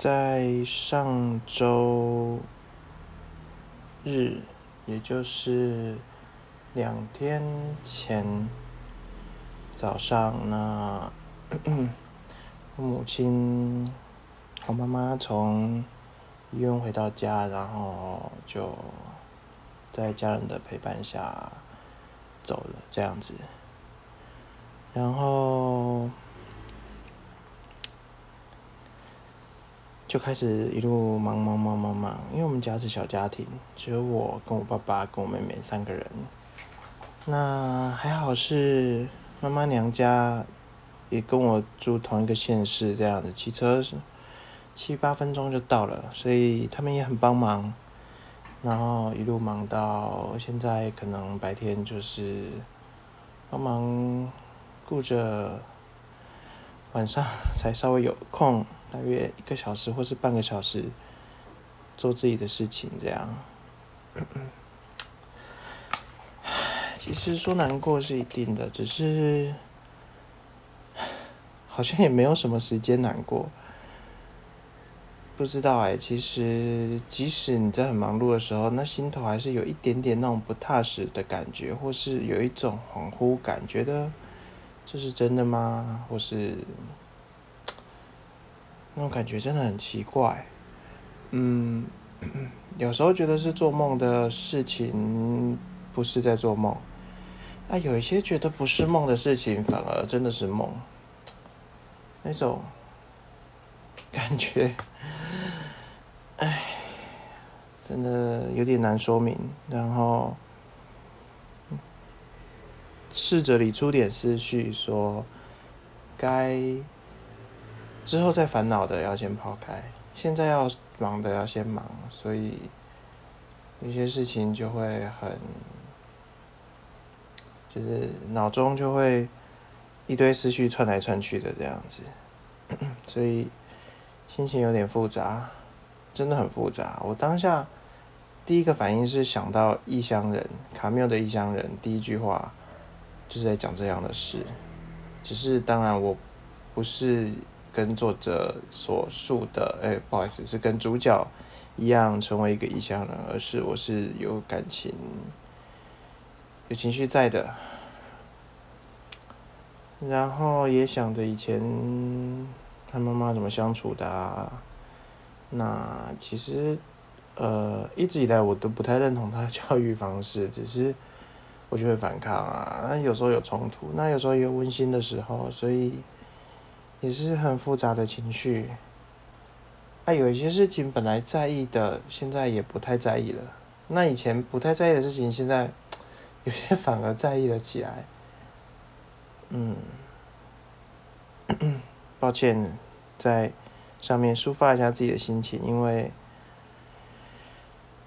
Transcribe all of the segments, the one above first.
在上周日，也就是两天前早上，那 我母亲，我妈妈从医院回到家，然后就在家人的陪伴下走了，这样子。然后就开始一路忙忙忙忙忙，因为我们家是小家庭，只有我跟我爸爸跟我妹妹三个人。那还好是妈妈娘家也跟我住同一个县市，这样子骑车七八分钟就到了，所以他们也很帮忙。然后一路忙到现在，可能白天就是帮忙。顾着晚上 才稍微有空，大约一个小时或是半个小时做自己的事情，这样。其实说难过是一定的，只是好像也没有什么时间难过。不知道哎，其实即使你在很忙碌的时候，那心头还是有一点点那种不踏实的感觉，或是有一种恍惚感，觉得。这是真的吗？或是那种感觉真的很奇怪。嗯，有时候觉得是做梦的事情，不是在做梦。啊，有一些觉得不是梦的事情，反而真的是梦。那种 感觉，唉，真的有点难说明。然后。试着理出点思绪，说该之后再烦恼的要先抛开，现在要忙的要先忙，所以有些事情就会很，就是脑中就会一堆思绪窜来窜去的这样子，所以心情有点复杂，真的很复杂。我当下第一个反应是想到异乡人卡缪的异乡人第一句话。就是在讲这样的事，只是当然我不是跟作者所述的，哎，不好意思，是跟主角一样成为一个异乡人，而是我是有感情、有情绪在的，然后也想着以前他妈妈怎么相处的啊，那其实呃一直以来我都不太认同他的教育方式，只是。我就会反抗啊，那有时候有冲突，那有时候也有温馨的时候，所以也是很复杂的情绪。啊，有一些事情本来在意的，现在也不太在意了。那以前不太在意的事情，现在有些反而在意了起来。嗯，抱歉，在上面抒发一下自己的心情，因为，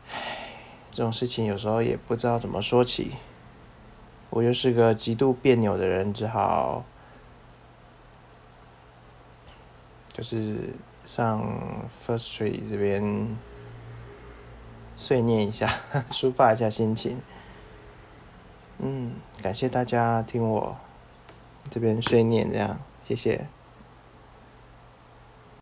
这种事情有时候也不知道怎么说起。我又是个极度别扭的人，只好就是上 First Tree 这边碎念一下，抒发一下心情。嗯，感谢大家听我这边碎念，这样谢谢。